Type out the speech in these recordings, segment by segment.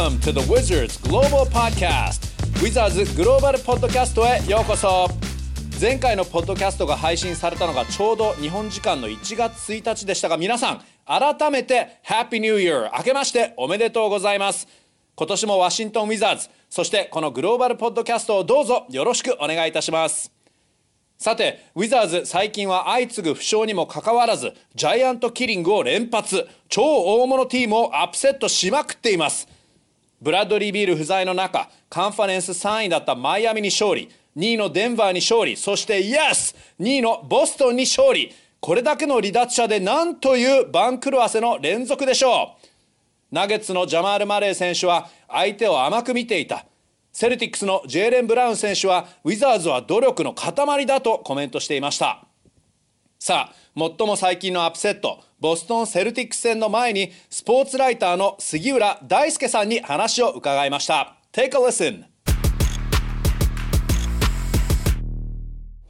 Welcome to the Wizards Global Podcast. Wizards グローバルポッドキャストへようこそ。前回のポッドキャストが配信されたのがちょうど日本時間の1月1日でしたが皆さん改めて Happy New Year 明けましておめでとうございます。今年もワシントンウィザーズそしてこのグローバルポッドキャストをどうぞよろしくお願いいたします。さて、ウィザーズ最近は相次ぐ負傷にもかかわらず、ジャイアントキリングを連発、超大物チームをアップセットしまくっています。ブラッドリー・ビール不在の中、カンファレンス3位だったマイアミに勝利、2位のデンバーに勝利、そして Yes! 2位のボストンに勝利。これだけの離脱者でなんという番狂わせの連続でしょう。ナゲッツのジャマール・マレー選手は相手を甘く見ていた。セルティックスのジェーレン・ブラウン選手はウィザーズは努力の塊だとコメントしていましたさあ最も最近のアップセットボストン・セルティックス戦の前にスポーツライターの杉浦大介さんに話を伺いました。Take a listen.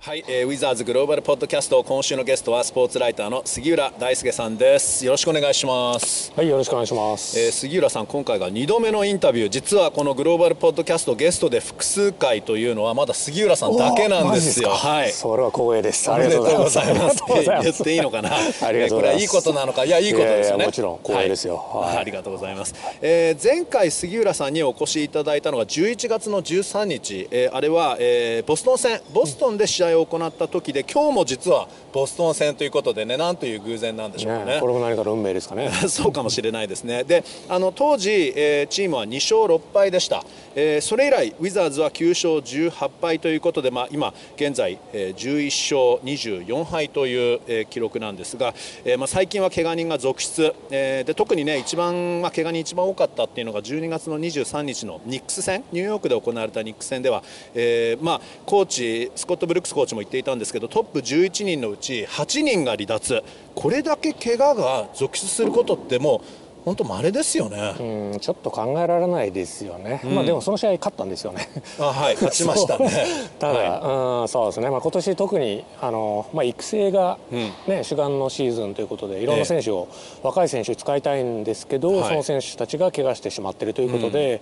はい、えー、ウィザーズグローバルポッドキャスト今週のゲストはスポーツライターの杉浦大輔さんです。よろしくお願いします。はいよろしくお願いします、えー、杉浦さん今回が2度目のインタビュー。実はこのグローバルポッドキャストゲストで複数回というのはまだ杉浦さんだけなんですよ。はい。それは光栄です。ありがとうございます。言っていいのかな？ありがとうございます。これはいいことなのか？いやいいことですよね。もちろん光栄ですよ、はい、ありがとうございます、えー、前回杉浦さんにお越しいただいたのが11月の13日、えー、あれは、えー、ボストン戦ボストンで試合を行った時で今日も実はボストン戦ということでねなんという偶然なんでしょうかね、ね、これも何かの運命ですかね。そうかもしれないですね。であの当時、えー、チームは2勝6敗でした、えー、それ以来ウィザーズは9勝18敗ということで、まあ、今現在、えー、11勝24敗という、えー、記録なんですが、えーまあ、最近は怪我人が続出、えー、で特にね一番、まあ、怪我人一番多かったっていうのが12月の23日のニックス戦。ニューヨークで行われたニックス戦では、えーまあ、コーチスコット・ブルックスコーチも言っていたんですけどトップ11人のうち8人が離脱。これだけ怪我が続出することってもう本当稀ですよね。うん、ちょっと考えられないですよね。うん、まあでもその試合勝ったんですよね。あはい、勝ちましたね。ただ、はい、うん、そうですね。まあ今年特にあのまあ育成がね、うん、主眼のシーズンということでいろんな選手を、え若い選手使いたいんですけど、はい、その選手たちが怪我してしまっているということで。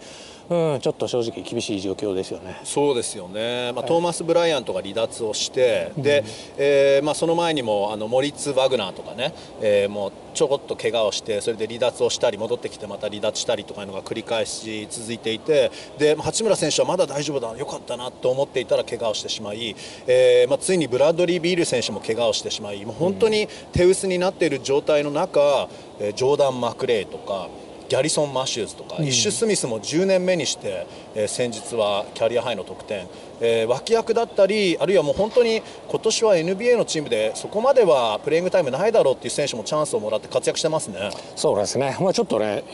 うん、ちょっと正直厳しい状況ですよね。そうですよね。まあ、トーマス・ブライアントが離脱をして、で、えー、まあその前にもあのモリッツ・ワグナーとかね、えー、もうちょこっと怪我をしてそれで離脱をしたり戻ってきてまた離脱したりとかいうのが繰り返し続いていて、で八村選手はまだ大丈夫だ、よかったなと思っていたら怪我をしてしまい、えー、まあついにブラッドリー・ビール選手も怪我をしてしまい、もう本当に手薄になっている状態の中、ジョーダン・マクレイとか。ギャリソン・マシューズとか、うん、イッシュ・スミスも10年目にして、えー、先日はキャリアハイの得点、えー、脇役だったりあるいはもう本当に今年は NBA のチームでそこまではプレーイングタイムないだろうっていう選手もチャンスをもらって活躍してますね。そうですね、まあ、ちょっとね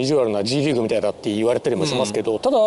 意地悪な G リーグみたいだって言われたりもしますけど、うん、ただ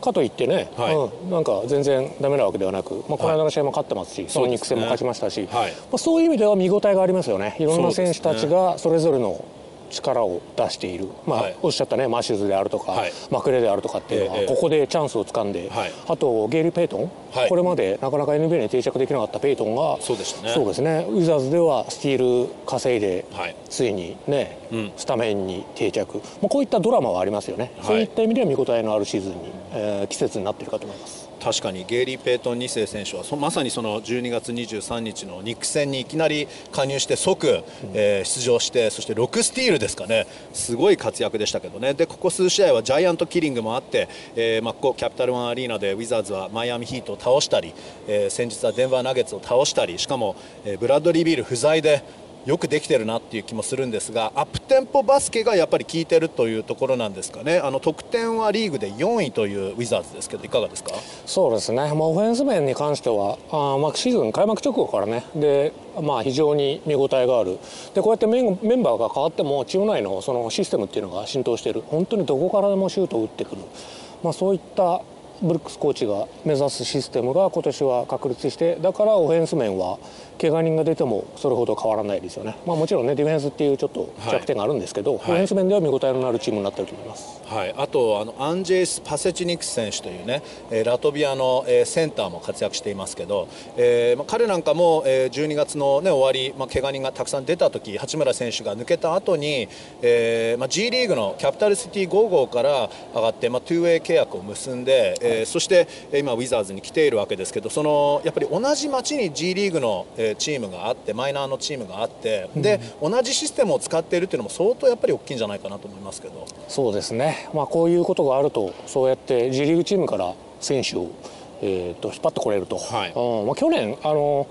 かといってね、はい。うん、なんか全然だめなわけではなく、まあ、この間の試合も勝ってますし、はい、その肉戦も勝ちましたし、はい、まあ、そういう意味では見応えがありますよね。いろんな選手たちがそれぞれの力を出している、まあ、はい、おっしゃったねマシューズであるとか、はい、マクレであるとかっていうのは、ここでチャンスをつかんで、はい、あとゲイリー・ペイトン、これまでなかなか NBA に定着できなかったペイトンがそうでしたね。そうですね。ウィザーズではスティール稼いで、ついにね、うん、スタメンに定着、まあ、こういったドラマはありますよね、そういった意味では見応えのあるシーズンに、えー、季節になっているかと思います。確かにゲイリー・ペイトン2世選手はまさにその12月23日のニック戦にいきなり加入して即、えー、出場してそして6スティールですかね。すごい活躍でしたけどね。でここ数試合はジャイアントキリングもあって、えーまあ、ここキャピタルワンアリーナでウィザーズはマイアミヒートを倒したり、えー、先日はデンバーナゲッツを倒したりしかも、えー、ブラッドリー・ビール不在でよくできてるなっていう気もするんですがアップテンポバスケがやっぱり効いてるというところなんですかね。あの得点はリーグで4位というウィザーズですけどいかがですか？そうですね、まあ、オフェンス面に関してはあ、まあ、シーズン開幕直後からね。で、まあ、非常に見応えがある。でこうやってメンメンバーが変わってもチーム内のそのシステムっていうのが浸透している。本当にどこからでもシュートを打ってくる、まあ、そういったブルックスコーチが目指すシステムが今年は確立してだからオフェンス面は怪我人が出てもそれほど変わらないですよね、まあ、もちろんねディフェンスっていうちょっと弱点があるんですけど、はい、オフェンス面では見応えのあるチームになってると思います、はい、あとあのアンジェイス・パセチニクス選手というねラトビアのセンターも活躍していますけど、えーまあ、彼なんかも12月の、ね、終わり、まあ、怪我人がたくさん出た時八村選手が抜けた後に、えーまあ、G リーグのキャピタルシティ5号から上がって、まあ、2ウェイ契約を結んで、えー、そして今ウィザーズに来ているわけですけどそのやっぱり同じ町に G リーグのチームがあってマイナーのチームがあって、で同じシステムを使っているっていうのも相当やっぱり大きいんじゃないかなと思いますけど。そうですね、まあ、こういうことがあるとそうやって G リーグチームから選手を、えーと、引っ張ってこれると、はい。うん。まあ、去年あの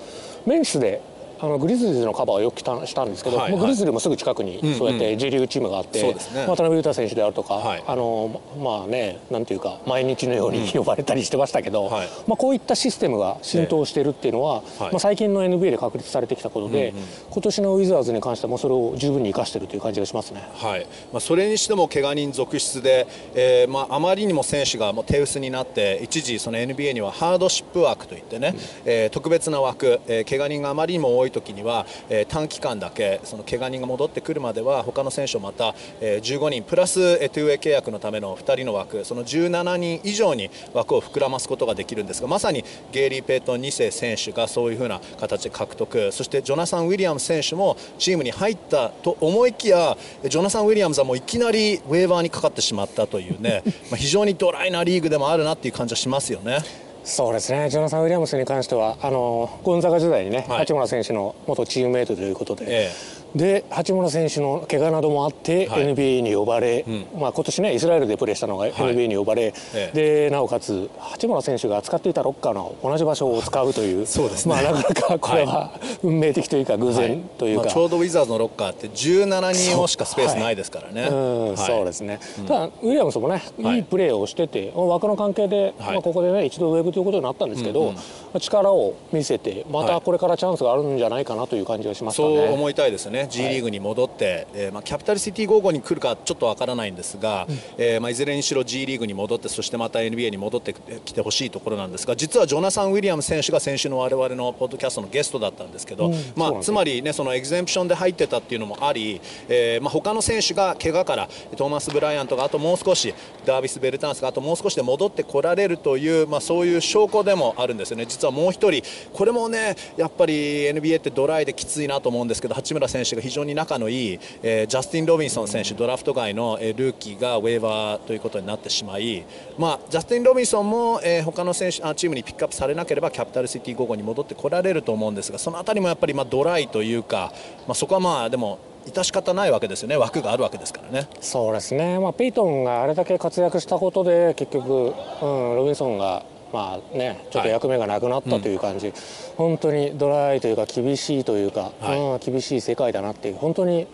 メンフィスであのグリズリーズのカバーをよくしたんですけど、はいはい、グリズリーもすぐ近くにそうやって J リーグチームがあって、うんうんね、渡辺裕太選手であるとか、はい、あのまあねなんていうか毎日のように呼ばれたりしてましたけど、うんはい、まあ、こういったシステムが浸透しているっていうのは、まあ、最近の NBA で確立されてきたことで、うんうん、今年のウィザーズに関してもそれを十分に生かしているという感じがしますね、はい。まあ、それにしても怪我人続出で、えーまあ、あまりにも選手がもう手薄になって一時その NBA にはハードシップ枠といってね、うん、えー、特別な枠、えー、怪我人があまりにも多いい時にはえー、短期間だけその怪我人が戻ってくるまでは他の選手をまた、えー、15人プラス、えー、 two-way 契約のための2人の枠その17人以上に枠を膨らますことができるんですがまさにゲイリー・ペイトン2世選手がそういうふうな形で獲得そしてジョナサン・ウィリアム選手もチームに入ったと思いきやジョナサン・ウィリアムズはもういきなりウェーバーにかかってしまったというね ま非常にドライなリーグでもあるなっていう感じはしますよね。そうですね、ジョナサン・ウィリアムスに関しては、あのゴンザガ時代にね、はい、八村選手の元チームメートということで、ええで八村選手の怪我などもあって、はい、NBA に呼ばれ、うん、まあ、今年ねイスラエルでプレーしたのが NBA に呼ばれ、はい、でなおかつ八村選手が使っていたロッカーの同じ場所を使うというそうです、ね、まあ、なかなかこれは運命的というか偶然というか、まあ、ちょうどウィザーズのロッカーって17人をしかスペースないですからね、う。ん、そうですね、うん、ただウィリアムスもねい。いプレーをしてて、枠の関係で、まあ、ここでね一度ウェブということになったんですけど、うんうん力を見せてまたこれからチャンスがあるんじゃないかなという感じがします、ね、そう思いたいですね G リーグに戻って、えー、まあ、キャピタルシティ午後に来るかちょっとわからないんですが、うん、えー、まあ、いずれにしろ G リーグに戻ってそしてまた NBA に戻ってきてほしいところなんですが実はジョナサン・ウィリアム選手が先週の我々のポッドキャストのゲストだったんですけど、うん、まあ、つまり、ね、そのエグゼンプションで入ってたっていうのもあり、えーまあ、他の選手が怪我からトーマス・ブライアントがあともう少しダービス・ベルタンスがあともう少しで戻ってこられるという、まあ、そういう証拠でもあるんですよね。実はもう一人これもねやっぱり NBA ってドライできついなと思うんですけど八村選手が非常に仲のいい、えー、ジャスティン・ロビンソン選手ドラフト外の、えー、ルーキーがウェーバーということになってしまい、まあ、ジャスティン・ロビンソンも、えー、他の選手あチームにピックアップされなければキャピタルシティ午後に戻ってこられると思うんですがその辺りもやっぱりまあドライというか、まあ、そこはまあでも致し方ないわけですよね。枠があるわけですからね。そうですね、まあ、ペイトンがあれだけ活躍したことで結局、うん、ロビンソンがまあね、ちょっと役目がなくなったという感じ、はいうん、本当にドライというか厳しいというか、はい、うん、厳しい世界だなっていう本当に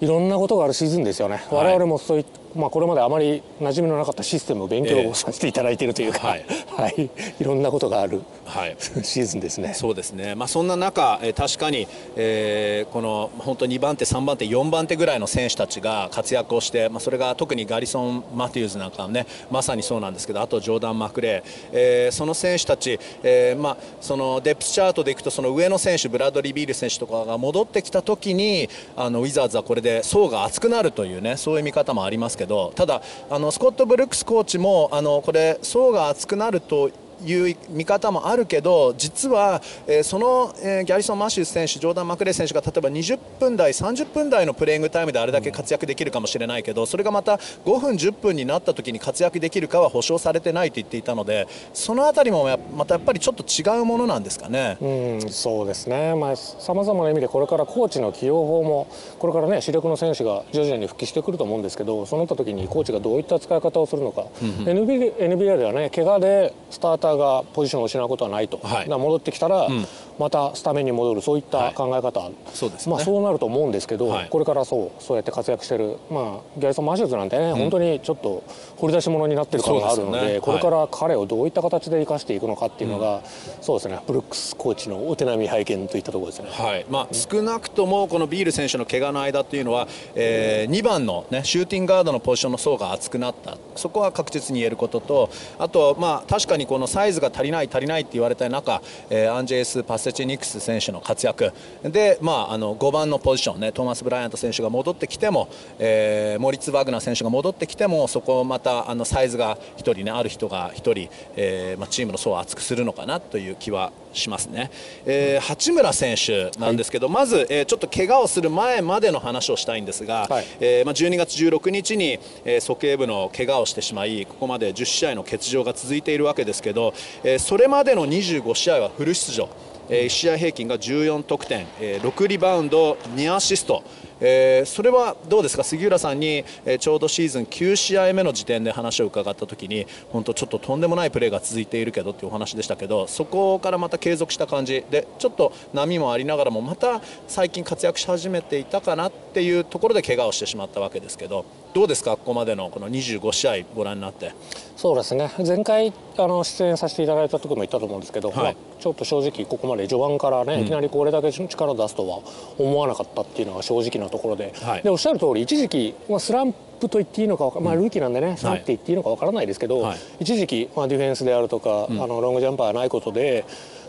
いろんなことがあるシーズンですよね、はい、我々もそういまあ、これまであまり馴染みのなかったシステムを勉強させていただいているというか、えー、はい、はい、いろんなことがある、はい、シーズンですね。そうですね、まあ、そんな中、えー、確かに、えー、この本当2番手、3番手、4番手ぐらいの選手たちが活躍をして、まあ、それが特にガリソン・マティウズなんかはねまさにそうなんですけどあとジョーダン・マクレー、えー、その選手たち、えーまあ、そのデプスチャートでいくとその上の選手ブラッドリー・ビール選手とかが戻ってきた時にあのウィザーズはこれで層が厚くなるというねそういう見方もありますけどただあのスコット・ブルックスコーチもあのこれ層が厚くなるという見方もあるけど実は、えー、その、えー、ギャリソン・マシュー選手ジョーダン・マクレー選手が例えば20分台30分台のプレーイングタイムであれだけ活躍できるかもしれないけどそれがまた5分10分になった時に活躍できるかは保証されてないと言っていたのでその辺りもまたやっぱりちょっと違うものなんですかね。うんそうですね。さまざ、まな意味でこれからコーチの起用法もこれからね主力の選手が徐々に復帰してくると思うんですけどそうなった時にコーチがどういった使い方をするのか、うん、NBA, NBA ではね怪我でスターターがポジションを失うことはないと、はい、戻ってきたら、うんまたスタメンに戻るそういった考え方、はい、そうです、ね、まあ、そうなると思うんですけど、はい、これからそうそうやって活躍してる、まあ、ギャリソン・マシューズなんてね、うん、本当にちょっと掘り出し物になってる感があるので、ね、これから彼をどういった形で生かしていくのかっていうのが、はい、そうですね。ブルックスコーチのお手並み拝見といったところですね、はい。まあ、少なくともこのビール選手の怪我の間っていうのは、えー、2番の、ね、シューティングガードのポジションの層が厚くなった。そこは確実に言えることとあと、まあ、確かにこのサイズが足りない足りないって言われた中、えー、アンジェイス・パセセチニックス選手の活躍。で、まあ、あの5番のポジションねトーマス・ブライアント選手が戻ってきても、えー、モリッツ・バグナー選手が戻ってきてもそこをまたあのサイズが1人、ね、ある人が1人、えーまあ、チームの層を厚くするのかなという気はしますね、えー、八村選手なんですけど、はい、まず、えー、ちょっと怪我をする前までの話をしたいんですが、はい、えー、まあ、12月16日に、えー、鼠径部の怪我をしてしまいここまで10試合の欠場が続いているわけですけど、えー、それまでの25試合はフル出場。1試合平均が14得点、6リバウンド、2アシスト、えー、それはどうですか、杉浦さんに、えー、ちょうどシーズン9試合目の時点で話を伺ったときに本当、ちょっととんでもないプレーが続いているけどっていうお話でしたけどそこからまた継続した感じでちょっと波もありながらもまた最近活躍し始めていたかなっていうところで怪我をしてしまったわけですけどどうですか、ここまでのこの25試合ご覧になって。そうですね。前回あの出演させていただいた時も言ったと思うんですけど、はい、まあ、ちょっと正直ここまで序盤からね、うん、いきなりこれだけ力を出すとは思わなかったっていうのが正直なところで。はい、でおっしゃる通り一時期、まあ、スランプと言っていいのか、まあ、ルーキーなんでね、スランプって言っていいのか分からないですけど、はい、一時期、まあ、ディフェンスであるとか、うん、あのロングジャンパーがないことで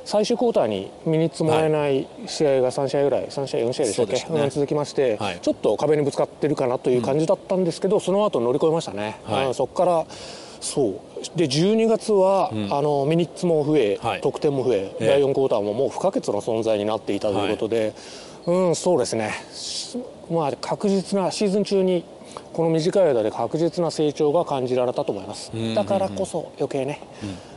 最終クォーターに身につもらえない試合が3試合ぐらい3試合4試合でしたっけ、ね、続きまして、はい、ちょっと壁にぶつかってるかなという感じだったんですけど、うん、その後乗り越えましたね、はい、そこからそうで12月は、うん、あのミニッツも増え、はい、得点も増え、第4クォーターももう不可欠の存在になっていたということで、うんそうですね。まあ確実なシーズン中にこの短い間で確実な成長が感じられたと思います、だからこそ余計ね、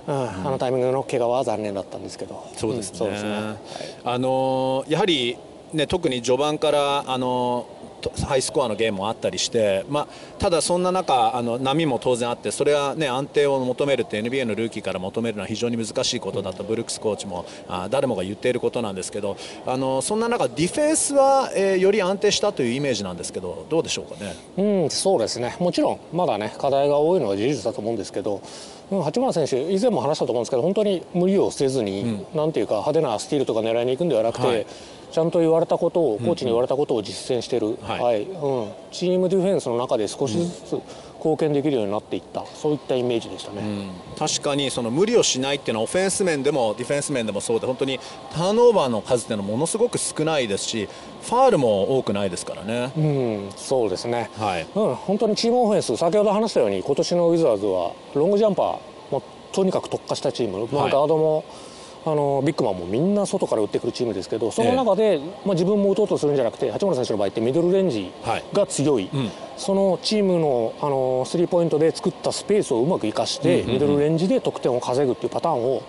うん、うん、あのタイミングの怪我は残念だったんですけど。そうですね。うんすね。はい、あのー、やはり、ね、特に序盤から、あのーハイスコアのゲームもあったりして、まあ、ただ、そんな中あの波も当然あってそれは、ね、安定を求めるって NBA のルーキーから求めるのは非常に難しいことだとブルックスコーチもあ誰もが言っていることなんですけどあのそんな中、ディフェンスは、えー、より安定したというイメージなんですけどどうでしょうかね？うんそうですね。もちろんまだ、ね、課題が多いのは事実だと思うんですけど八村選手、以前も話したと思うんですけど本当に無理をせずに、うん、なんていうか派手なスティールとか狙いに行くんではなくて、はいちゃんと言われたことをコーチに言われたことを実践してる、はい、はい、うん、チームディフェンスの中で少しずつ貢献できるようになっていった。そういったイメージでしたね、うん、確かにその無理をしないっていうのはオフェンス面でもディフェンス面でもそうで本当にターンオーバーの数っていうのはものすごく少ないですしファールも多くないですからね。うん、そうですね、はい。うん、本当にチームオフェンス先ほど話したように今年のウィザーズはロングジャンパーもとにかく特化したチーム、まあ、ガードも、あのビッグマンもみんな外から打ってくるチームですけどその中で、まあ、自分も打とうとするんじゃなくて八村選手の場合ってミドルレンジが強い、はいうん、そのチームのあのスリーポイントで作ったスペースをうまく生かして、ミドルレンジで得点を稼ぐっていうパターンを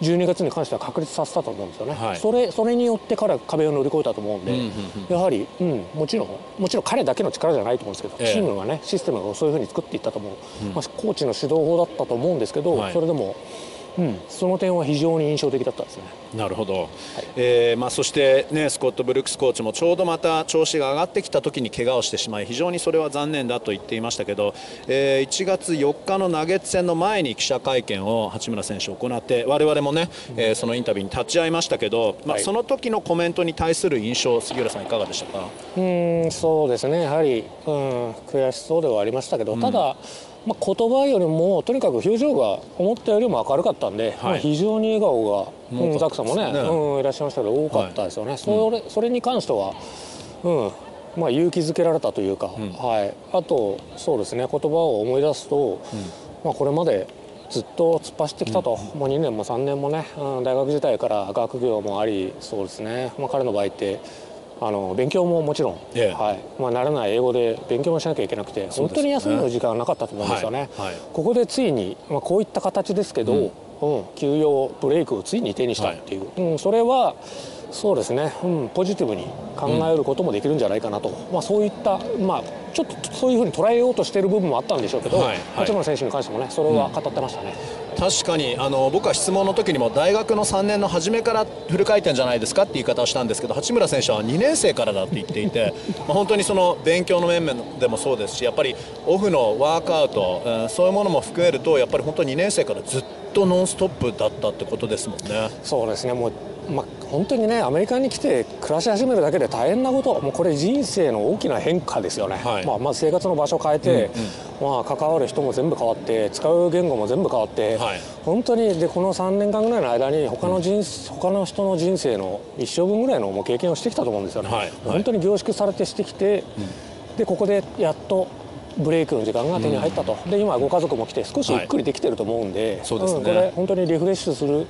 12月に関しては確立させたと思うんですよね、はい、それそれによって彼は壁を乗り越えたと思うんで、うんうんうん、やはり、うん、もちろんもちろん彼だけの力じゃないと思うんですけど、えー、チームがねシステムをそういうふうに作っていったと思う、うん、まあ、コーチの指導法だったと思うんですけど、はい、それでも。うん、その点は非常に印象的だったですね。なるほど、はい、えー、まあ、そして、ね、スコット・ブルックスコーチもちょうどまた調子が上がってきた時に怪我をしてしまい非常にそれは残念だと言っていましたけど、えー、1月4日の投げ戦の前に記者会見を八村選手行って我々もね、うん、えー、そのインタビューに立ち会いましたけど、まあ、その時のコメントに対する印象杉浦さんいかがでしたか？うんそうですね。やはり、うん、悔しそうではありましたけど、うん、ただまあ、言葉よりもとにかく表情が思ったよりも明るかったんで、はい、まあ、非常に笑顔が、うん、ザックさんもね、ね、うん、いらっしゃいましたけど多かったですよね、はい、それそれに関しては、うんまあ、勇気づけられたというか、うん、はい、あとそうですね言葉を思い出すと、まあ、これまでずっと突っ走ってきたと、もう2年も3年もね、うん、大学時代から学業もありそうですね、まあ、彼の場合ってあの勉強ももちろん、はい。まあ、慣れない英語で勉強もしなきゃいけなくて、ね、本当に休みの時間がなかったと思うんですよね。はい。はい、ここでついに、まあ、こういった形ですけど、うん、うん、休養ブレイクをついに手にしたっていう、はい、うん、それはそうですね、うん、ポジティブに考えることもできるんじゃないかなと、まあ、そういった、まあ、ちょっとそういうふうに捉えようとしている部分もあったんでしょうけど、はい。はい、八村選手に関してもねそれは語ってましたね。確かにあの僕は質問の時にも大学の3年の初めからフル回転じゃないですかって言い方をしたんですけど八村選手は2年生からだって言っていてま本当にその勉強の面々でもそうですしやっぱりオフのワークアウト、うん、そういうものも含めるとやっぱり本当2年生からずっとノンストップだったってことですもんね。そうですねもうま本当にねアメリカに来て暮らし始めるだけで大変なこと。もうこれ人生の大きな変化ですよね、はい、まあ、まず生活の場所を変えて、うんうん、まあ、関わる人も全部変わって使う言語も全部変わって、はい、本当にでこの3年間ぐらいの間に他の人、うん、他の人の人生の一生分ぐらいのもう経験をしてきたと思うんですよね、はい、本当に凝縮されてしてきて、でここでやっとブレイクの時間が手に入ったと、で今ご家族も来て少しゆっくりできてると思うんで、そうですね、これ本当にリフレッシュする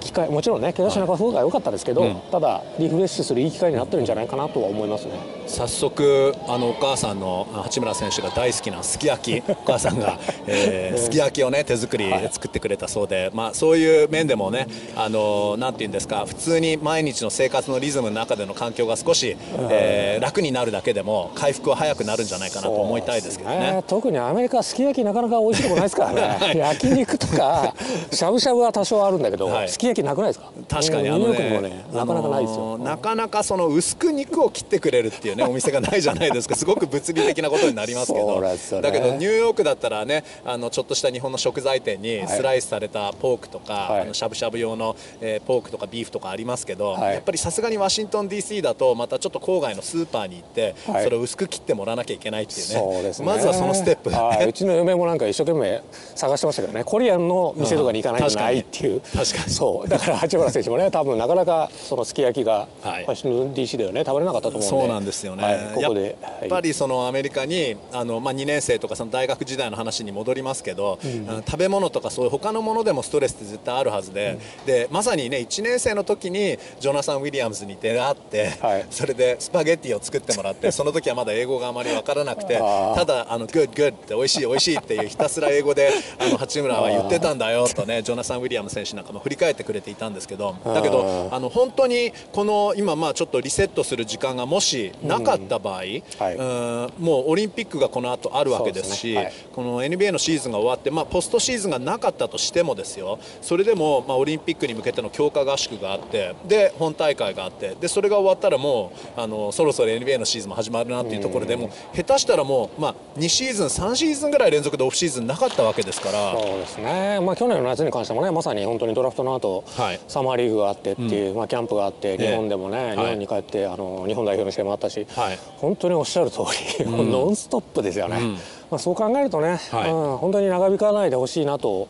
機会もちろんね怪我しなかった方が良かったですけど、はいうん、ただリフレッシュするいい機会になってるんじゃないかなとは思いますね。早速あのお母さんの八村選手が大好きなすき焼き。お母さんが、えー、すき焼きをね手作り作ってくれたそうで、はい、まあ、そういう面でもねあのなんていうんですか普通に毎日の生活のリズムの中での環境が少し、えー、楽になるだけでも回復は早くなるんじゃないかなと思いたいですけどね、ね、特にアメリカすき焼きなかなか美味しいとこないですからね、はい、焼肉とかしゃぶしゃぶは多少あるんだけど、はい、すき焼きなくないですか？確かに。あのね、ね、なかなかないですよ、なかなかその薄く肉を切ってくれるっていうね お店がないじゃないですか。すごく物理的なことになりますけど、ね、だけどニューヨークだったらねあのちょっとした日本の食材店にスライスされたポークとか、はい、あのしゃぶしゃぶ用の、えー、ポークとかビーフとかありますけど、はい、やっぱりさすがにワシントン DC だとまたちょっと郊外のスーパーに行って、はい、それを薄く切ってもらわなきゃいけないっていうね。ね。まずはそのステップ、ね、うちの嫁もなんか一生懸命探してましたけどね。コリアンの店とかに行かないとないっていう。確かに。そうだから八村選手もね多分なかなかそのすき焼きが、はい、DC ではね。食べれなかったと思うんで。そうなんですよね、はい、ここで。やっぱりそのアメリカにあの、まあ、2年生とかその大学時代の話に戻りますけど、うん、食べ物とかそういう他のものでもストレスって絶対あるはずで。うん、でまさにね1年生の時にジョナサン・ウィリアムズに出会って、はい、それでスパゲッティを作ってもらって その時はまだ英語があまり分からなくてただあの「good good」って美味しい美味しいっていうひたすら英語であの八村は言ってたんだよとねジョナサン・ウィリアムズ選手なんかも振り返ってくれていたんですけどだけどあの本当にこの今まあちょっとリセットする時間がもしなかった場合、うんはい、もうオリンピックがこの後あるわけですし、ね。はい、この NBA のシーズンが終わって、まあ、ポストシーズンがなかったとしてもですよそれでも、まあ、オリンピックに向けての強化合宿があってで本大会があってでそれが終わったらもうあのそろそろ NBA のシーズンも始まるなっていうところで、うん、も下手したらもう、まあ、2シーズン3シーズンぐらい連続でオフシーズンなかったわけですから。そうですね、まあ、去年の夏に関してもねまさに本当にドラフトの後、はい、サマーリーグがあってっていう、うん、まあ、キャンプがあって日本でもね、日本に帰ってあの日本代表の試合もあったし、はい、本当におっしゃる通り、うん、ノンストップですよね。うん。まあ、そう考えるとね、はい、うん、本当に長引かないでほしいなと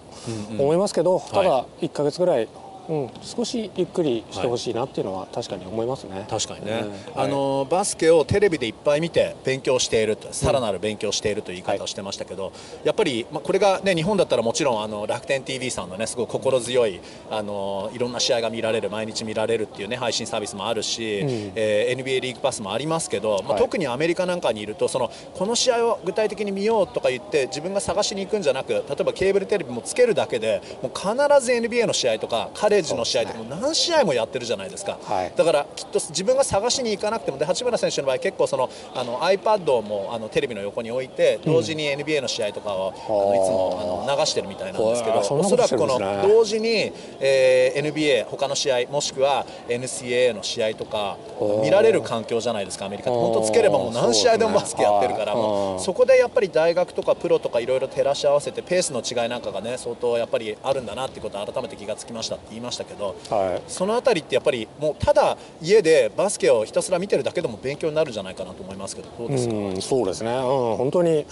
思いますけど、ただ1か月ぐらいうん、少しゆっくりしてほしいなっていうのは確かに思いますね。確かにね、うん、あのバスケをテレビでいっぱい見て勉強しているさらなる勉強しているという言い方をしてましたけど、うんやっぱり、まあ、これが、ね、日本だったらもちろんあの楽天 TV さんの、ね、すごい心強いあのいろんな試合が見られる毎日見られるっていう、ね、配信サービスもあるし、うん、えー、NBA リーグパスもありますけど、まあ、特にアメリカなんかにいるとそのこの試合を具体的に見ようとか言って自分が探しに行くんじゃなく例えばケーブルテレビもつけるだけでもう必ず NBA の試合とかカレッジの試合とかも何試合もやってるじゃないですか、はい、だからきっと自分が探しに行かなくてもで八村選手の場合結構そのあの iPad もあのテレビの横に置いて同時に NBA の試合とかを、うん、あのいつもあの流してるみたいなんですけど、おそらくこの同時に、えー、NBA 他の試合もしくは NCAA の試合とか見られる環境じゃないですかアメリカって。本当つければもう何試合でもバスケやってるからもうそこでやっぱり大学とかプロとかいろいろ照らし合わせてペースの違いなんかがね相当やっぱりあるんだなってことを改めて気がつきましたって言いましたけど、はい。その辺りってやっぱりもうただ家でバスケをひたすら見てるだけでも勉強になるんじゃないかなと思いますけどどうですか？うそうですね、うん、本当に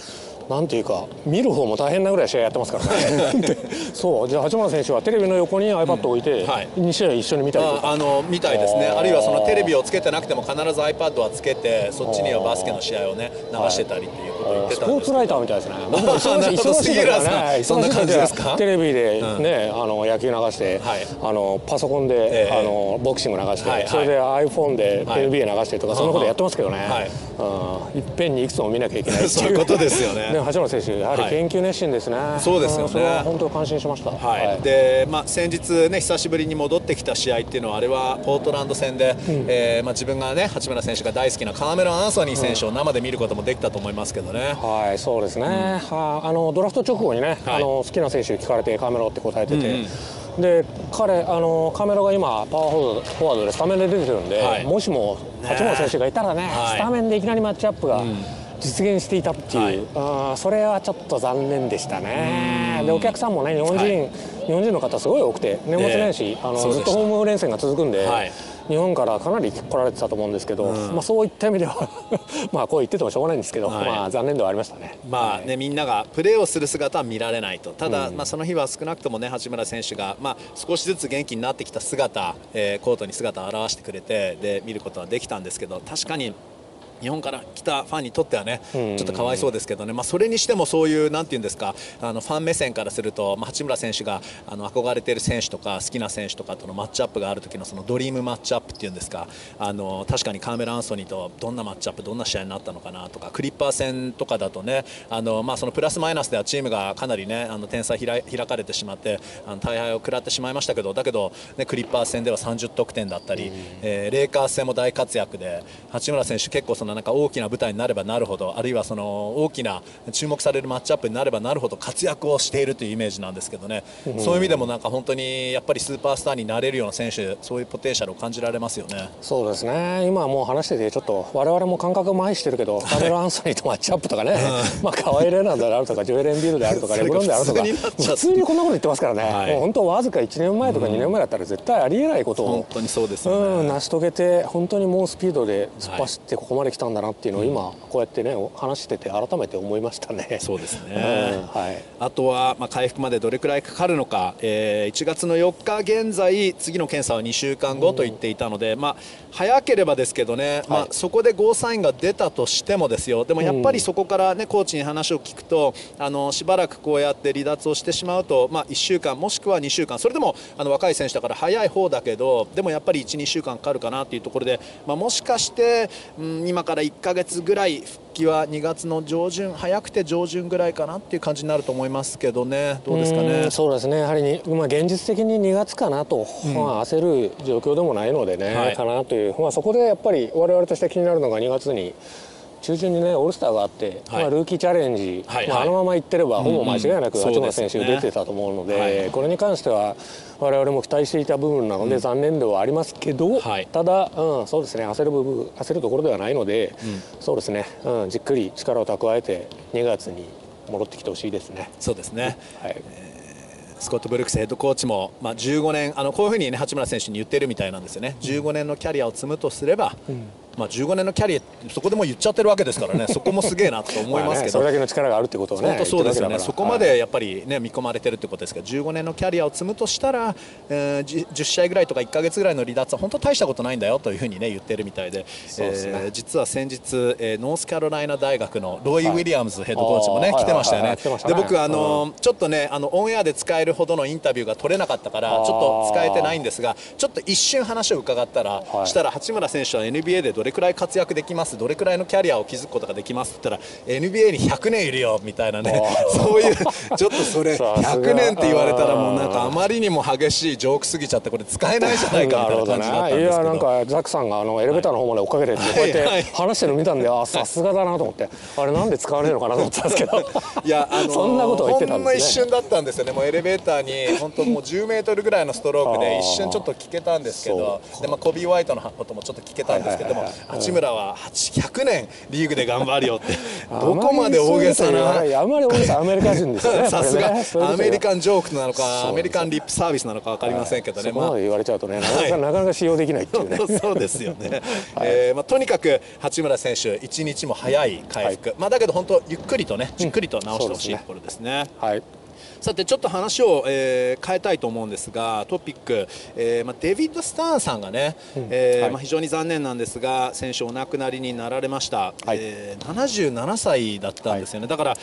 なんていうか見る方も大変なぐらい試合やってますからね。そうじゃあ八村選手はテレビの横に iPad 置いて、うんはい、2試合一緒に見たりとか。あの見たいですね。あるいはそのテレビをつけてなくても必ず iPad はつけてそっちにはバスケの試合をね流してたりっていうことを言ってたんですスポーツライターみたいですね。僕も忙しい か。らねそんな感じですか？テレビでね、うん、あの野球流して、はい、あのパソコンで、えー、あのボクシング流して、はい、それで iPhone で NBA 流してとか、そんなことやってますけどね、はい、い。っぺんにいくつも見なきゃいけない そういうことですよねで八村選手やはり研究熱心ですね、そうですよね。本当感心しました、はい。でまあ、先日ね久しぶりに戻ってきた試合っていうのはあれはポートランド戦で、うん、えー、まあ、自分がね八村選手が大好きなカーメロン・アンソニー選手を生で見ることもできたと思いますけどね、はいそうですね、うん、はあのドラフト直後にね、はい、あの好きな選手聞かれてカーメロって答えてて、うん。で彼あのカメラが今パワーフォワードでスタメンで出てるんで、はい、もしも八村選手がいたらね、はい、スタメンでいきなりマッチアップが実現していたっていう、はい、あそれはちょっと残念でしたね。でお客さんもね日本人、はい、日本人の方すごい多くて年末年始、えー、あのずっとホーム連戦が続くんで、はい、日本からかなり来られてたと思うんですけど、うん、まあ、そういった意味では まあこう言っててもしょうがないんですけど、はい、まあ、残念ではありましたね,、まあね、はい、みんながプレーをする姿は見られないと。ただ、うん、まあ、その日は少なくとも、ね、八村選手が、まあ、少しずつ元気になってきた姿、えー、コートに姿を現してくれてで見ることはできたんですけど確かに日本から来たファンにとってはね、ちょっとかわいそうですけどね、まあ、それにしてもそういう、なんていうんですか、あのファン目線からすると、まあ、八村選手があの憧れている選手とか、好きな選手とかとのマッチアップがある時のそのドリームマッチアップっていうんですか、あの確かにカーメラ・アンソニーとどんなマッチアップ、どんな試合になったのかなとか、クリッパー戦とかだとね、あのまあ、そのプラスマイナスではチームがかなりね、あの点差開かれてしまって、あの大敗を食らってしまいましたけど、だけど、ね、クリッパー戦では30得点だったり、えー、レイカーズ戦も大活躍で、八村選手、結構そのなんか大きな舞台になればなるほどあるいはその大きな注目されるマッチアップになればなるほど活躍をしているというイメージなんですけどね、うん、そういう意味でもなんか本当にやっぱりスーパースターになれるような選手そういうポテンシャルを感じられますよね。そうですね。今もう話しててちょっと我々も感覚麻痺してるけど、カメラ・アンソニーとマッチアップとかね、うん、まあ河合レナーであるとかジョエレン・ビールであるとかレブロンであるとか。普通にこんなこと言ってますからね、はい、もう本当わずか1年前とか2年前だったら絶対ありえないことを、本当にそうです、ね、うん、成し遂げて本当に猛スピードで突っ走ってここまで来たんだなっていうのを今こうやってね話してて改めて思いましたね。そうですね、うん、はい、あとは、まあ、回復までどれくらいかかるのか、えー、1月の4日現在次の検査は2週間後と言っていたので、うん、まあ、早ければですけどね、はい、まあ、そこでゴーサインが出たとしてもですよ。でもやっぱりそこから、ね、コーチに話を聞くとあのしばらくこうやって離脱をしてしまうと、まあ、1週間もしくは2週間。それでもあの若い選手だから早い方だけどでもやっぱり1、2週間かかるかなというところで、まあ、もしかして、うん、今から1か月ぐらい復帰は2月の上旬早くて上旬ぐらいかなっていう感じになると思いますけどね。どうですかね？そうですね。やはりに、まあ、現実的に2月かなと、うん、まあ、焦る状況でもないのでね、はい、かなという、まあ、そこでやっぱり我々として気になるのが2月に中旬にねオールスターがあって、はい、まあ、ルーキーチャレンジ、はいまあ、あのままいってればほぼ間違いなく八村選手出てたと思うので、うんうんね、これに関しては我々も期待していた部分なので残念ではありますけど、はい、ただ、うん、そうですね焦る部分焦るところではないので、うん、そうですね、うん、じっくり力を蓄えて2月に戻ってきてほしいですね。そうですね、はい。スコット・ブルックスヘッドコーチも、まあ、15年あのこういうふうに、ね、八村選手に言ってるみたいなんですよね、15年のキャリアを積むとすれば、うんまあ、15年のキャリアそこでも言っちゃってるわけですからね。そこもすげえなと思いますけど。ね、それだけの力があるってことはね本当そうですよね。そこまでやっぱり、ね、見込まれてるってことですけど15年のキャリアを積むとしたら、えー、10試合ぐらいとか1か月ぐらいの離脱は本当大したことないんだよというふうに、ね、言ってるみたいで。で、ね、えー、実は先日、えー、ノースカロライナ大学のロイ・ウィリアムズヘッドコーチもね、はい、来てましたよね。で僕あの、うん、ちょっとねあのオンエアで使えるほどのインタビューが取れなかったからちょっと使えてないんですがちょっと一瞬話を伺ったら、はい、したら八村選手は NBA でどれくらい活躍できます？どれくらいのキャリアを築くことができます？って言ったら NBA に100年いるよみたいなね。そういうちょっとそれ 100年って言われたらもうなんかあまりにも激しいジョークすぎちゃってこれ使えないじゃないかみたいな感じだったんですけど、ね、いやなんかザックさんがあのエレベーターの方まで追っかけてってこうやって話してるの見たんであさすがだなと思ってあれなんで使われるのかなと思ったんですけど。いやあのそんなことを言ってたんです、ね、ほんま一瞬だったんですよね。もうエレベーターに本当もう10メートルぐらいのストロークで一瞬ちょっと聞けたんですけど。で、まあ、コビー・ワイトのこともちょっと聞けたんですけども八村は100年年リーグで頑張るよって。どこまで大げさなあんまり大げさアメリカ人ですよね。さすが、アメリカンジョークなのかアメリカンリップサービスなのか分かりませんけどね、まあ、言われちゃうとねなかなか,、なかなか使用できないっていうね。そうですよね、はえまあ、とにかく八村選手一日も早い回復、まあ、だけど本当ゆっくりとねじっくりと直してほしいところですね。はいさてちょっと話を、えー、変えたいと思うんですがトピック、えーまあ、デビッド・スターンさんがね、うん、えーはい、まあ、非常に残念なんですが選手お亡くなりになられました、はい、えー、77歳だったんですよね、はい、だから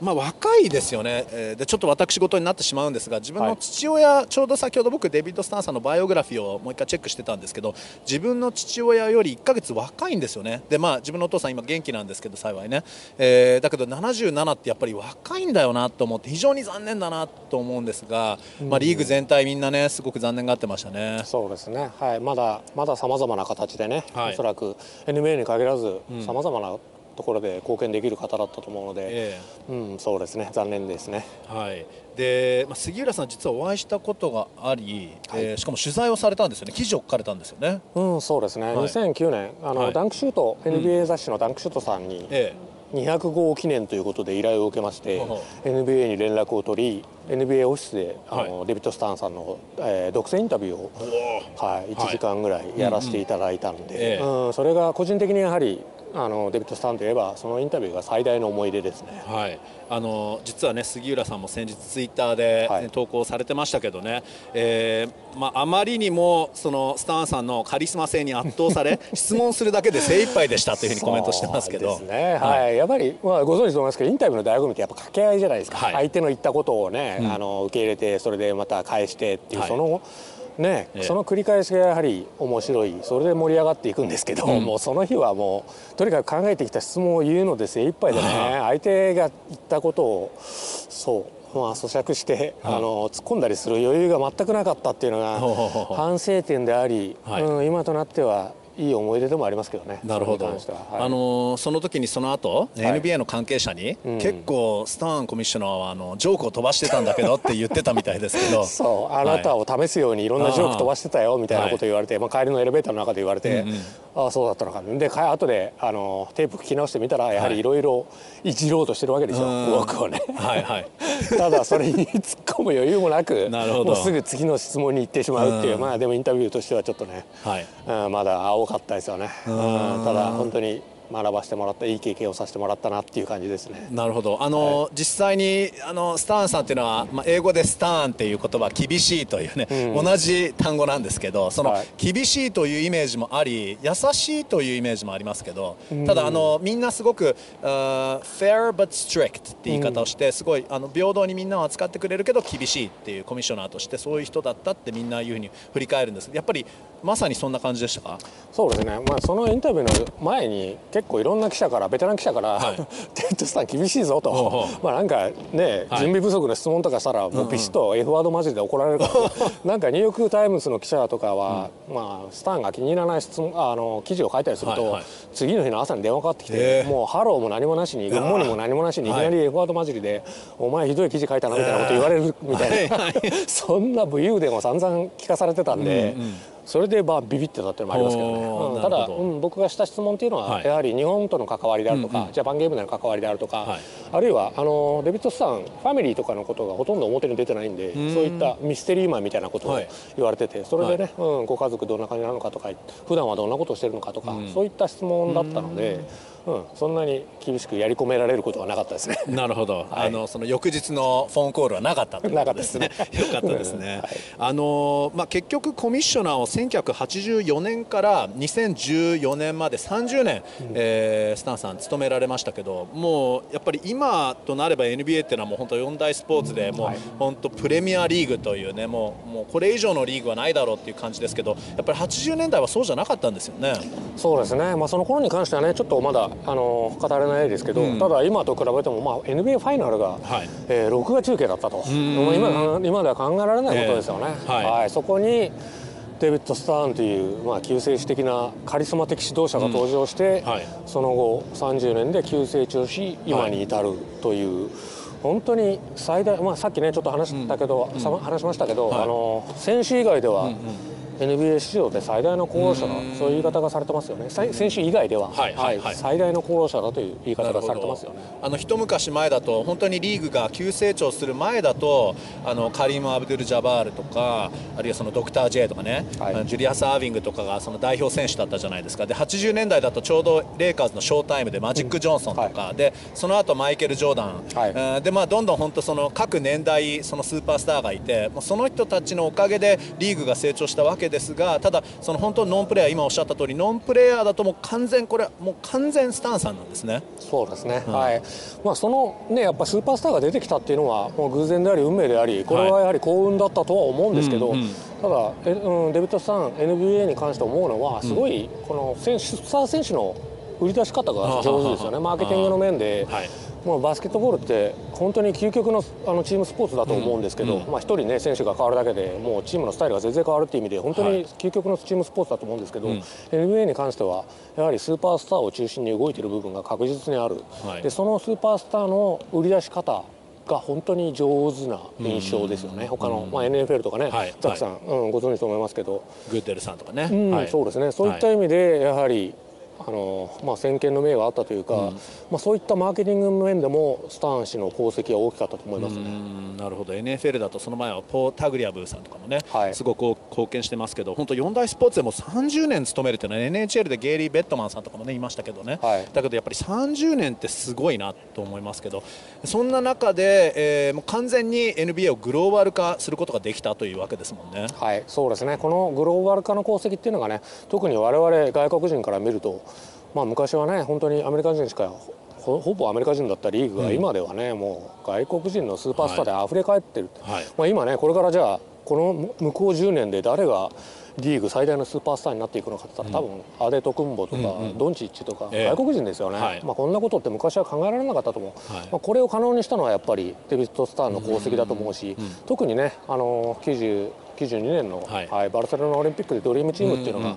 まあ、若いですよね、えー、でちょっと私事になってしまうんですが自分の父親、はい、ちょうど先ほど僕デビッド・スタンさんのバイオグラフィーをもう一回チェックしてたんですけど自分の父親より1か月若いんですよね。で、まあ、自分のお父さん今元気なんですけど幸いね、えー、だけど77ってやっぱり若いんだよなと思って非常に残念だなと思うんですが、まあ、リーグ全体みんなねすごく残念がってましたね。そうですね、はい、まだまださまざまな形でね、はい、おそらく NBA に限らずさまざまなところで貢献できる方だったと思うので、えー、うん、そうですね。残念ですね。はい。で、まあ、杉浦さん、実はお会いしたことがあり、はい、えー、しかも取材をされたんですよね、記事を書かれたんですよね。うん、そうですね、はい、2009年あの、はい、ダンクシュート、NBA 雑誌のダンクシュートさんに、え200号記念ということで依頼を受けまして NBA に連絡を取り NBA オフィスであの、はい、デビッド・スタンさんの、えー、独占インタビューを、はい、1時間ぐらいやらせていただいたので、うん、それが個人的にやはりあのデビッド・スタンといえばそのインタビューが最大の思い出ですね、はい、あの実はね杉浦さんも先日ツイッターで、ねはい、投稿されてましたけどね、えーまあ、あまりにもそのスタンさんのカリスマ性に圧倒され 質問するだけで精一杯でしたというふうにコメントしてますけど。ですね、はい、はい、やっぱり、まあ、ご存知と思いますけどインタビューの醍醐味ってやっぱ掛け合いじゃないですか、はい、相手の言ったことをね、うん、あの受け入れてそれでまた返してっていう、そのね、ええ、その繰り返しがやはり面白い。それで盛り上がっていくんですけど、うん、もうその日はもうとにかく考えてきた質問を言うので精一杯でね。相手が言ったことをそうまあ咀嚼して、あの突っ込んだりする余裕が全くなかったっていうのが反省点であり、はい、うん、今となってはいい思い出でもありますけどね。なるほど。はい、あのその時にその後、はい、NBA の関係者に、うん、結構スターンコミッショナーはあのジョークを飛ばしてたんだけどって言ってたみたいですけど。そうあなたを試すようにいろんなジョーク飛ばしてたよみたいなこと言われて、まあ帰りのエレベーターの中で言われて、うんうん、ああそうだったのか。で後であのテープ聞き直してみたらやはりいろいろいじろうとしてるわけでしょ、はい、僕をね。はいはい。ただそれに突っ込む余裕もなく、なるほどもうすぐ次の質問に行ってしまうっていう、まあでもインタビューとしてはちょっとね、はい、うん、まだ青かったですよね。ただ本当に学ばせてもらったいい経験をさせてもらったなっていう感じですね。なるほど。あの、はい、実際にあのスターンさんっていうのは、まあ、英語でスターンっていう言葉厳しいというね、うん、同じ単語なんですけどその、はい、厳しいというイメージもあり優しいというイメージもありますけど、うん、ただあのみんなすごく、uh, fair but strict って言い方をして、うん、すごいあの平等にみんなを扱ってくれるけど厳しいっていうコミッショナーとしてそういう人だったってみんないうふうに振り返るんです。やっぱりまさにそんな感じでしたか？そうですね、まあ、そのインタビューの前に結構いろんな記者からベテラン記者から、はい、テッドスタン厳しいぞと。まあなんかね、準備不足の質問とかしたらもうピシッと F ワードマジで怒られるから、なんかニューヨーク・タイムズの記者とかは、うん、まあスタンが気に入らない質問あの記事を書いたりすると、はいはい、次の日の朝に電話かかってきてもうハローも何もなしに good morning も何もなしにい。きなり F ワードマジで、お前ひどい記事書いたなみたいなこと言われるみたいな、そんな武勇伝を散々聞かされてたんで。うんうんそれでまあビビってたっていうのもありますけどね、うん、ただ、うん、僕がした質問っていうのは、やはり日本との関わりであるとか、うんうん、ジャパンゲームでの関わりであるとか、はい、あるいはあのデビッド・スタンファミリーとかのことがほとんど表に出てないんでそういったミステリーマンみたいなことを言われてて、それでね、うん、ご家族どんな感じなのかとか普段はどんなことをしてるのかとか、そういった質問だったので。うん、そんなに厳しくやり込められることはなかったですね。なるほど。はい、あのその翌日のフォンコールはなかったなかったですね。よかったですね。はい、あのまあ結局コミッショナーを1984年から2014年まで30年、うん、えー、スタンさん務められましたけど、もうやっぱり今となれば NBA っていうのはもう本当四大スポーツでもう本当プレミアリーグというねもうもうこれ以上のリーグはないだろうっていう感じですけど、やっぱり80年代はそうじゃなかったんですよね。そうですね。まあその頃に関してはねちょっとまだあの語れないですけど、うん、ただ今と比べても、まあ、NBA ファイナルが、はい。えー、録画中継だったと、今今では考えられないことですよね。えー、はい、はい、そこにデビッド・スターンという、まあ、救世主的なカリスマ的指導者が登場して、うん。はい、その後30年で急成長し今に至るという。はい。本当に最大、まあ、さっきねちょっと話したけど、うん、話しましたけど、はい、あの選手以外では、うんうん NBA 史上で最大の功労者だそういう言い方がされてますよね。選手以外では、はいはいはい、最大の功労者だという言い方がされてますよね。あの一昔前だと本当にリーグが急成長する前だとあのカリーム・アブドゥル・ジャバールとかあるいはそのドクター・ジェイとかね、はい、ジュリアス・アービングとかがその代表選手だったじゃないですか。で80年代だとちょうどレイカーズのショータイムでマジック・ジョンソンとか、うんはい、でその後マイケル・ジョーダン、はい、でまあどんどん本当その各年代そのスーパースターがいてその人たちのおかげでリーグが成長したわけですがただその本当ノンプレーヤー今おっしゃった通りノンプレーヤーだともう完全これもう完全スタンさんなんですね。そうですね、うん、はい。まあそのねやっぱスーパースターが出てきたっていうのはもう偶然であり運命でありこれはやはり幸運だったとは思うんですけど、はいうんうん、ただえ、うん、デビッドさん NBA に関して思うのはすごいこの選手スター選手の売り出し方が上手ですよね。マーケティングの面で、はいもうバスケットボールって本当に究極のあのチームスポーツだと思うんですけど、うん。うん、まあ、1人、ね、選手が変わるだけでもうチームのスタイルが全然変わるっていう意味で本当に究極のチームスポーツだと思うんですけど、はい、NBA に関してはやはりスーパースターを中心に動いている部分が確実にある、はい、でそのスーパースターの売り出し方が本当に上手な印象ですよね、うん、他の、まあ、NFL とかね、はい、ザクさん、うん、ご存知と思いますけど。グッデルさんとかね、うん、はい、そうですね。そういった意味でやはりああの、まあ、先見の明があったというか、うん、まあ、そういったマーケティングの面でもスターン氏の功績は大きかったと思いますね。なるほど。NFL だとその前はポー・タグリアブーさんとかもね、はい、すごく貢献してますけど本当4大スポーツでも30年勤めるというのは NHL でゲイリー・ベッドマンさんとかもねいましたけどね、はい、だけどやっぱり30年ってすごいなと思いますけどそんな中で、えー、もう完全に NBA をグローバル化することができたというわけですもんね。はい。そうですね。このグローバル化の功績っていうのがね特に我々外国人から見ると、まあ、昔はね本当にアメリカ人しかほほぼアメリカ人だったリーグが今ではね、うん、もう外国人のスーパースターで溢れ返ってる、はい、まあ、今ねこれからじゃあこの向こう10年で誰がリーグ最大のスーパースターになっていくのかって言ったら、多分アデト・クンボとか、ドンチッチとか、外国人ですよね、まあ、こんなことって昔は考えられなかったと思う、まあ、これを可能にしたのはやっぱりデビッド・スターの功績だと思うし、特にねあの90 92年の、はい、はい、バルセロナオリンピックでドリームチームっていうのが、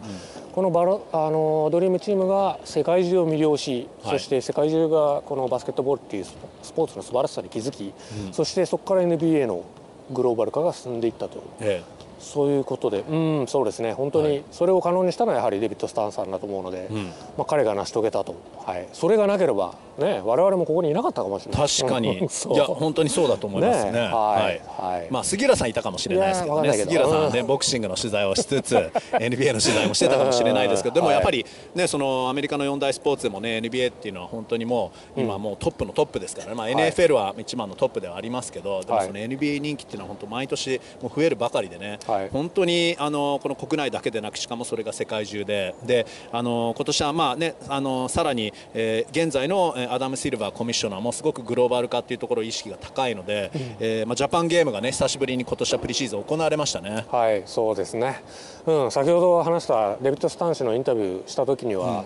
このバルあのドリームチームが世界中を魅了し、はい、そして世界中がこのバスケットボールっていうスポーツの素晴らしさに気づき、うん、そしてそこから NBA のグローバル化が進んでいったと、ええ、そういうことで、うん、そうですね、本当にそれを可能にしたのはやはりデビッド・スタンさんだと思うので、うん、まあ、彼が成し遂げたと、はい、それがなければ、ね、我々もここにいなかったかもしれない。確かに、いや、本当にそうだと思いますね、ねはい。はい。まあ、杉浦さんいたかもしれないですけどね、杉浦さんはね、ボクシングの取材をしつつ、NBA の取材もしてたかもしれないですけど、でもやっぱり、ね、そのアメリカの四大スポーツでもね、NBA っていうのは本当にもう、今、もうトップのトップですから、ね、まあ、NFL は一番のトップではありますけど、でもその NBA 人気っていうのは、本当、毎年もう増えるばかりでね、本当にあのこの国内だけでなくしかもそれが世界中で。であの今年はまあ、ね、あのさらに、えー、現在のアダム・シルバーコミッショナーもすごくグローバル化というところ意識が高いので、うん、えー、まあ、ジャパンゲームが、ね、久しぶりに今年はプリシーズン行われましたね。はいそうですね、うん、先ほど話したデビッド・スタン氏のインタビューした時には、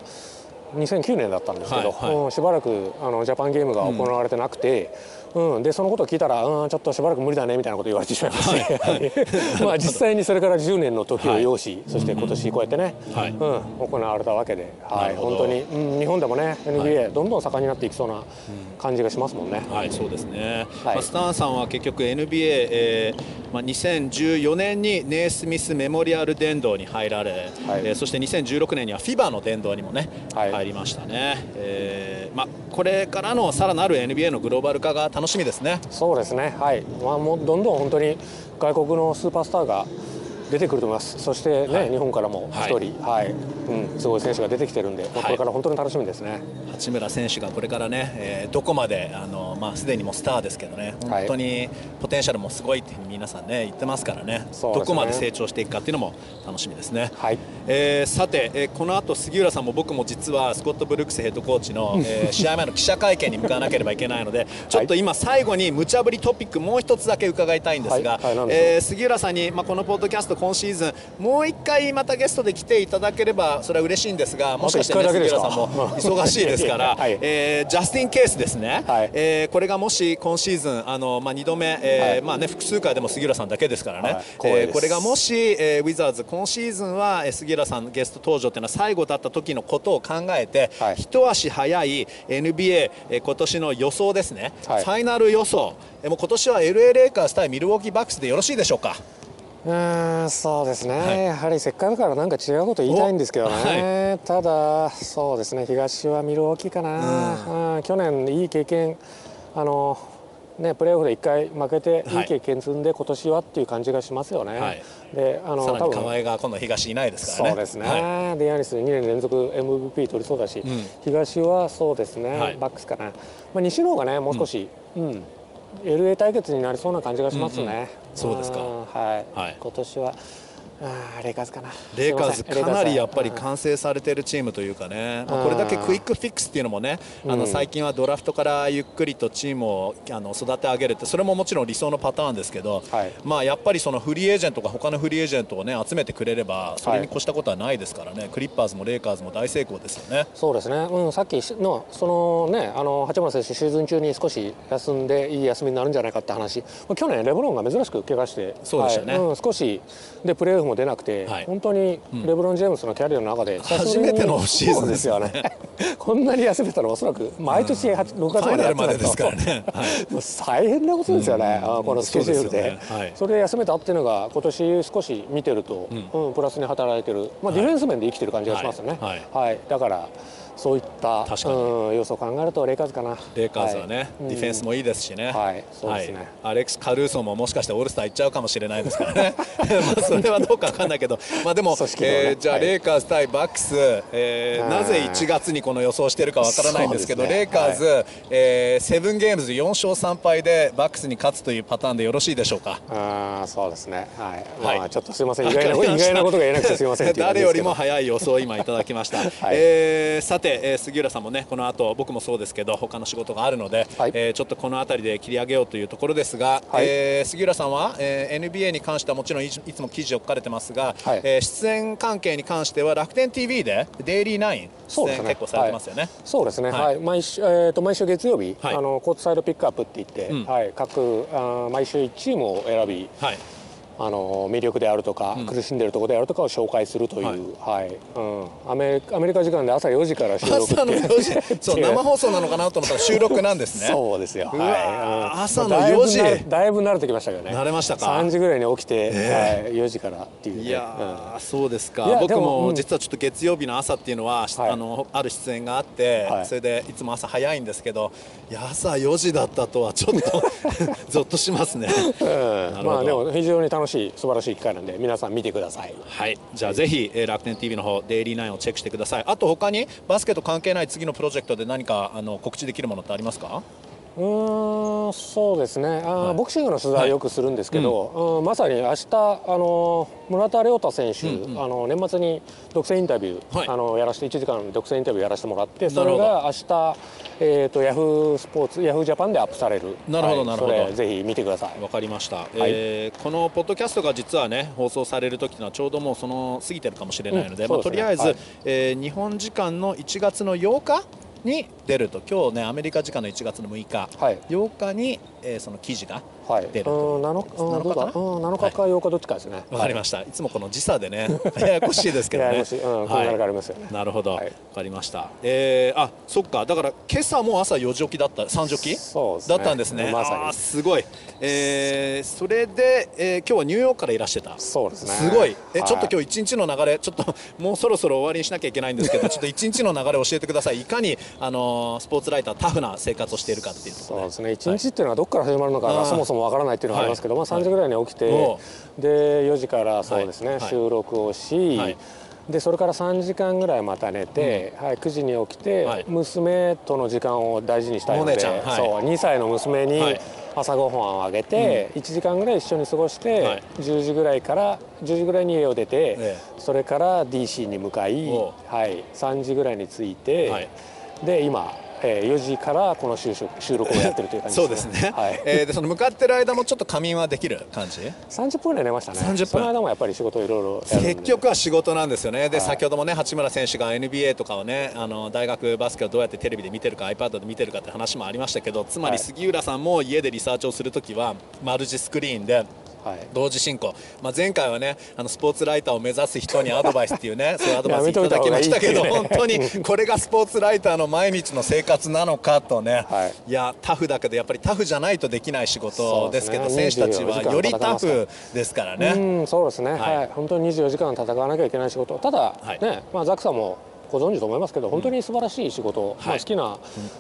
うん、2009年だったんですけど、はいはい、しばらくあのジャパンゲームが行われてなくて、うん、でそのことを聞いたら、うん、ちょっとしばらく無理だねみたいなことを言われてしまいまして、はい、まあ実際にそれから10年の時を要し、はい、そして今年こうやってね、はい、うん、行われたわけで、はい、本当に、うん、日本でもね NBA、どんどん盛んになっていきそうな感じがしますもんね。はい、そうですね、はい。まあ、スタンさんは結局 NBA、えーまあ、2014年にネイスミスメモリアル殿堂に入られ、はい。えー、そして2016年には FIBA の殿堂にもね、はい、入りましたね。えーまあ、これからのさらなる NBA のグローバル化が楽しみですね。そうですね、はいまあ、もうどんどん本当に外国のスーパースターが出てくると思います、そしてね、はい、日本からも1人、はい、はい、うん、すごい選手が出てきてるんで、これから本当に楽しみですね。八村選手がこれからね、えー、どこまで、あのまあ、すでにもスターですけどね、本当にポテンシャルもすごいって皆さんね、言ってますからね、ね。どこまで成長していくかっていうのも楽しみですね。はい。えー、さて、えー、この後杉浦さんも僕も実はスコット・ブルックスヘッドコーチの、えー、試合前の記者会見に向かわなければいけないので、ちょっと今、最後に無茶ぶりトピック、もう一つだけ伺いたいんですが、はい。はい、えー、杉浦さんに、まあ、このポッドキャスト、今シーズン、もう一回またゲストで来ていただければそれは嬉しいんですがもしかして、ね、杉浦さんも 忙しいですから はい、えー、ジャスティンケースですね、はい、えー、これがもし今シーズンあの、まあ、2度目、えー、はい、まあね、複数回でも杉浦さんだけですからね、はい、えー、これがもし、えー、ウィザーズ今シーズンは、えー、杉浦さんゲスト登場というのは最後だった時のことを考えて、はい、一足早い NBA、えー、今年の予想ですね、ファイナル予想、えー、もう今年は LA レイカーズ対ミルウォーキーバックスでよろしいでしょうか？うんそうですね、はい、やはりせっかくからなんか違うこと言いたいんですけどね、はい、ただ、そうですね。東は見る大きいかな、うん、去年、いい経験あの、ね、プレーオフで1回負けて、い。い経験積んで、今年はっていう感じがしますよね。はい、であのさらに河合が今度、東いないですからね。そうですね、はい、デアニス2年連続 MVP 取りそうだし、うん、東はそうですね、バックスかな、まあ、西の方がね、もう少し、うん、うん LA 対決になりそうな感じがしますね。うんうん、そうですか。はい。はい、今年はあレイカーズかな。レイカーズかなりやっぱり完成されているチームというかね、まあ、これだけクイックフィックスっていうのもねあの最近はドラフトからゆっくりとチームをあの育て上げるってそれももちろん理想のパターンですけど、はい、まあやっぱりそのフリーエージェントが他のフリーエージェントをね集めてくれればそれに越したことはないですからね、はい、クリッパーズもレイカーズも大成功ですよね。そうですね、うん、さっきのそのねあの八村選手シーズン中に少し休んでいい休みになるんじゃないかって話。去年レブロンが珍しく怪我してそうでしたね、はい。うん、少しでプレーも出なくて、はい。本当にレブロン・ジェームスのキャリアの中で 初めてのシーズンですよね。こんなに休めたのはおそらく毎年8 6月までやってファイナルまでですからね。はい。もう大変なことですよね、あこのスケジュールでね。はい。それで休めたっていうのが今年少し見てると、うん。プラスに働いてる、まあ、ディフェンス面で生きてる感じがしますよね、はい。はい。だからそういった確かに。うん、要素を考えるとレイカーズかな。レイカーズはね、ディフェンスもいいですしね、はいそうですね。はい。アレックス・カルーソーももしかしてオールスター行っちゃうかもしれないですからね、まあそれはどうか分かんないけど、まあ、でも、ね。えーじゃあ、はい。レイカーズ対バックス、えーはい。なぜ1月にこの予想してるか分からないんですけど、ね。レイカーズ、えーセブンゲームズ4勝3敗でバックスに勝つというパターンでよろしいでしょうか？あーそうですね。はい、はい。まあちょっとすいません。意外な意外なことが言えなくてすいません誰よりも早い予想を今いただきました、はい。えーさて、えー杉浦さんもねこの後僕もそうですけど他の仕事があるので、はい。えーちょっとこの辺りで切り上げようというところですが、はい。えー杉浦さんは、えー NBA に関してはもちろんいつも記事を書かれてますが、はい。えー出演関係に関しては楽天 TV でデイリーナイン出演結構されてますよね。そうですね、はい。はい。毎週えー、と毎週月曜日、はい。あのコートサイドピックアップって言って、うん。はい、各あー毎週1チームを選びはいあの魅力であるとか、苦しんでるところであるとかを紹介するという、はい。うん、アメアメリカ時間で朝4時から収録朝の4時。そう生放送なのかなと思ったら収録なんですね。そうですよ、はい。うん。朝のだいぶ4時慣れだいぶ慣れてきましたけどね。慣れましたか。3時ぐらいに起きて、はい、4時からっていうね。いやー、そうですか。僕でも実はちょっと月曜日の朝っていうのは、はい。あのある出演があって、はい。それでいつも朝早いんですけどいや朝4時だったとはちょっと ゾッとしますね。うん。まあでも非常に楽しい素晴らしい機会なんで皆さん見てください。はい、じゃあぜひ、えー楽天 TV の方デイリーナインをチェックしてください。あと他にバスケと関係ない次のプロジェクトで何かあの告知できるものってありますか？うーんそうですね。あー、はい。ボクシングの取材よくするんですけど、うん。まさに明日あの村田亮太選手、あの年末に独占インタビュー、はい。あのやらせて1時間独占インタビューやらせてもらってそれが明日、えー、とヤフースポーツヤフージャパンでアップされる。なるほどはい。なるほど。ぜひ見てください。わかりました、えーこのポッドキャストが実はね放送される時のはちょうどもうその過ぎてるかもしれないので,、まあ、うんですね。とりあえず、はい。えー日本時間の1月の8日に出ると今日ねアメリカ時間の1月の6日、はい。8日に、えーその記事がはい。出ると。うん7日うんどうだ？7日かなうん7日か8日どっちかですね。わかりました、い、つもこの時差でね ややこしいですけどね。ややこしい。うんこんなのがありますよ。ねなるほど、わはい。かりました。えー、あそっか。だから今朝も朝4時起きだった。3時起き？そうですね。だったんですね。まさに。すごい。えー、それで、えー今日はニューヨークからいらしてた。そうですね。すごい。え、はい。ちょっと今日一日の流れちょっともうそろそろ終わりにしなきゃいけないんですけどちょっと一日の流れ教えてください。いかにあのースポーツライタータフな生活をしているかっていうところそうですね。1日っていうのはどこから始まるのかがそもそもわからないっていうのがありますけど、はい。まあ、3時ぐらいに起きて、おで4時からそうですね、はい。はい。収録をし、はい。でそれから3時間ぐらいまた寝て、はい、9時に起きて、はい。娘との時間を大事にしたいので、そう2歳の娘にはい。朝ごはんをあげて、1時間ぐらい一緒に過ごして、はい。10時ぐらいから10時ぐらいに家を出て、ええ。それから DC に向かい、おはい、3時ぐらいに着いて、はいで今、えー4時からこの収録をやってるという感じ そうですね、はい。えーでその向かってる間もちょっと仮眠はできる？感じ？30分ぐらい寝ましたね。30分。その間もやっぱり仕事いろいろ結局は仕事なんですよね、ではい。先ほどもね八村選手が NBA とかをねあの大学バスケをどうやってテレビで見てるか iPad で見てるかって話もありましたけどつまりはい。杉浦さんも家でリサーチをするときはマルチスクリーンではい。同時進行、まあ、前回はねあのスポーツライターを目指す人にアドバイスっていうね そういうアドバイスいただきましたけどやめとい本当にこれがスポーツライターの毎日の生活なのかとね、はい。いやタフだけどやっぱりタフじゃないとできない仕事ですけどね。選手たちはよりタフですからね。うんそうですね、はい。はい。本当に24時間戦わなきゃいけない仕事。ただ、はい。ねまあ、ザックさんもご存知と思いますけど本当に素晴らしい仕事、まあ、好きな、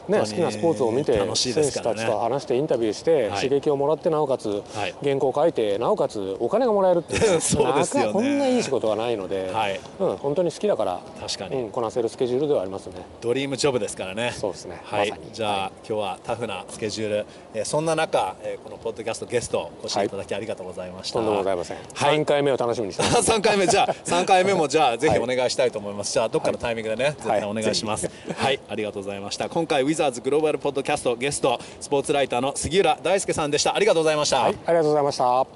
ね、好きなスポーツを見て選手たちと話してインタビューして、はい。刺激をもらってなおかつ、はい。原稿を書いてなおかつお金がもらえるっていう そうでこんないい仕事はないので、はい。うん、本当に好きだから確かこなせるスケジュールではありますね。ドリームジョブですからね。そうですね。はい。じゃあ、今日はタフなスケジュール、えーそんな中、えーこのポッドキャストゲストお越しいただきありがとうございました。とんでもございません、はい。3回目を楽しみにしてます。三回目じゃあ三回目もじゃあぜひお願いしたいと思います。じゃあどっかのタイミングでね、絶対お願いします。はい、ありがとうございました。今回ウィザーズグローバルポッドキャストゲストスポーツライターの杉浦大輔さんでした。ありがとうございました。はい、ありがとうございました。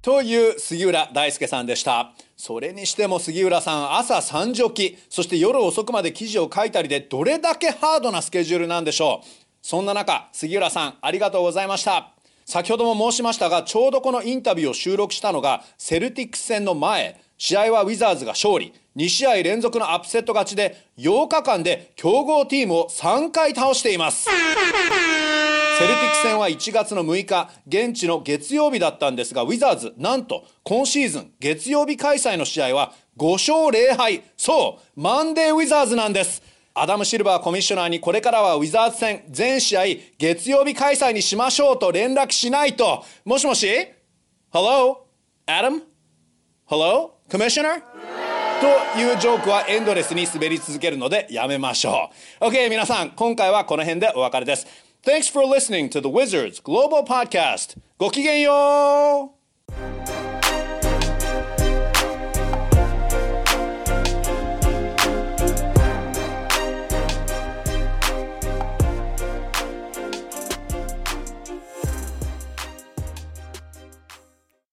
という杉浦大輔さんでしたそれにしても杉浦さん朝3時起きそして夜遅くまで記事を書いたりでどれだけハードなスケジュールなんでしょうそんな中杉浦さんありがとうございました先ほども申しましたがちょうどこのインタビューを収録したのがセルティックス戦の前試合はウィザーズが勝利。2試合連続のアップセット勝ちで8日間で強豪チームを3回倒しています。セルティック戦は1月の6日現地の月曜日だったんですがウィザーズなんと今シーズン月曜日開催の試合は5勝0敗。そうマンデーウィザーズなんです。アダム・シルバーコミッショナーにこれからはウィザーズ戦全試合月曜日開催にしましょうと連絡しないと。もしもし？Hello? Commissioner? というジョークはエンドレスに滑り続けるのでやめましょう。OK 皆さん今回はこの辺でお別れです。Thanks for listening to the Wizards Global Podcast. ごきげんよう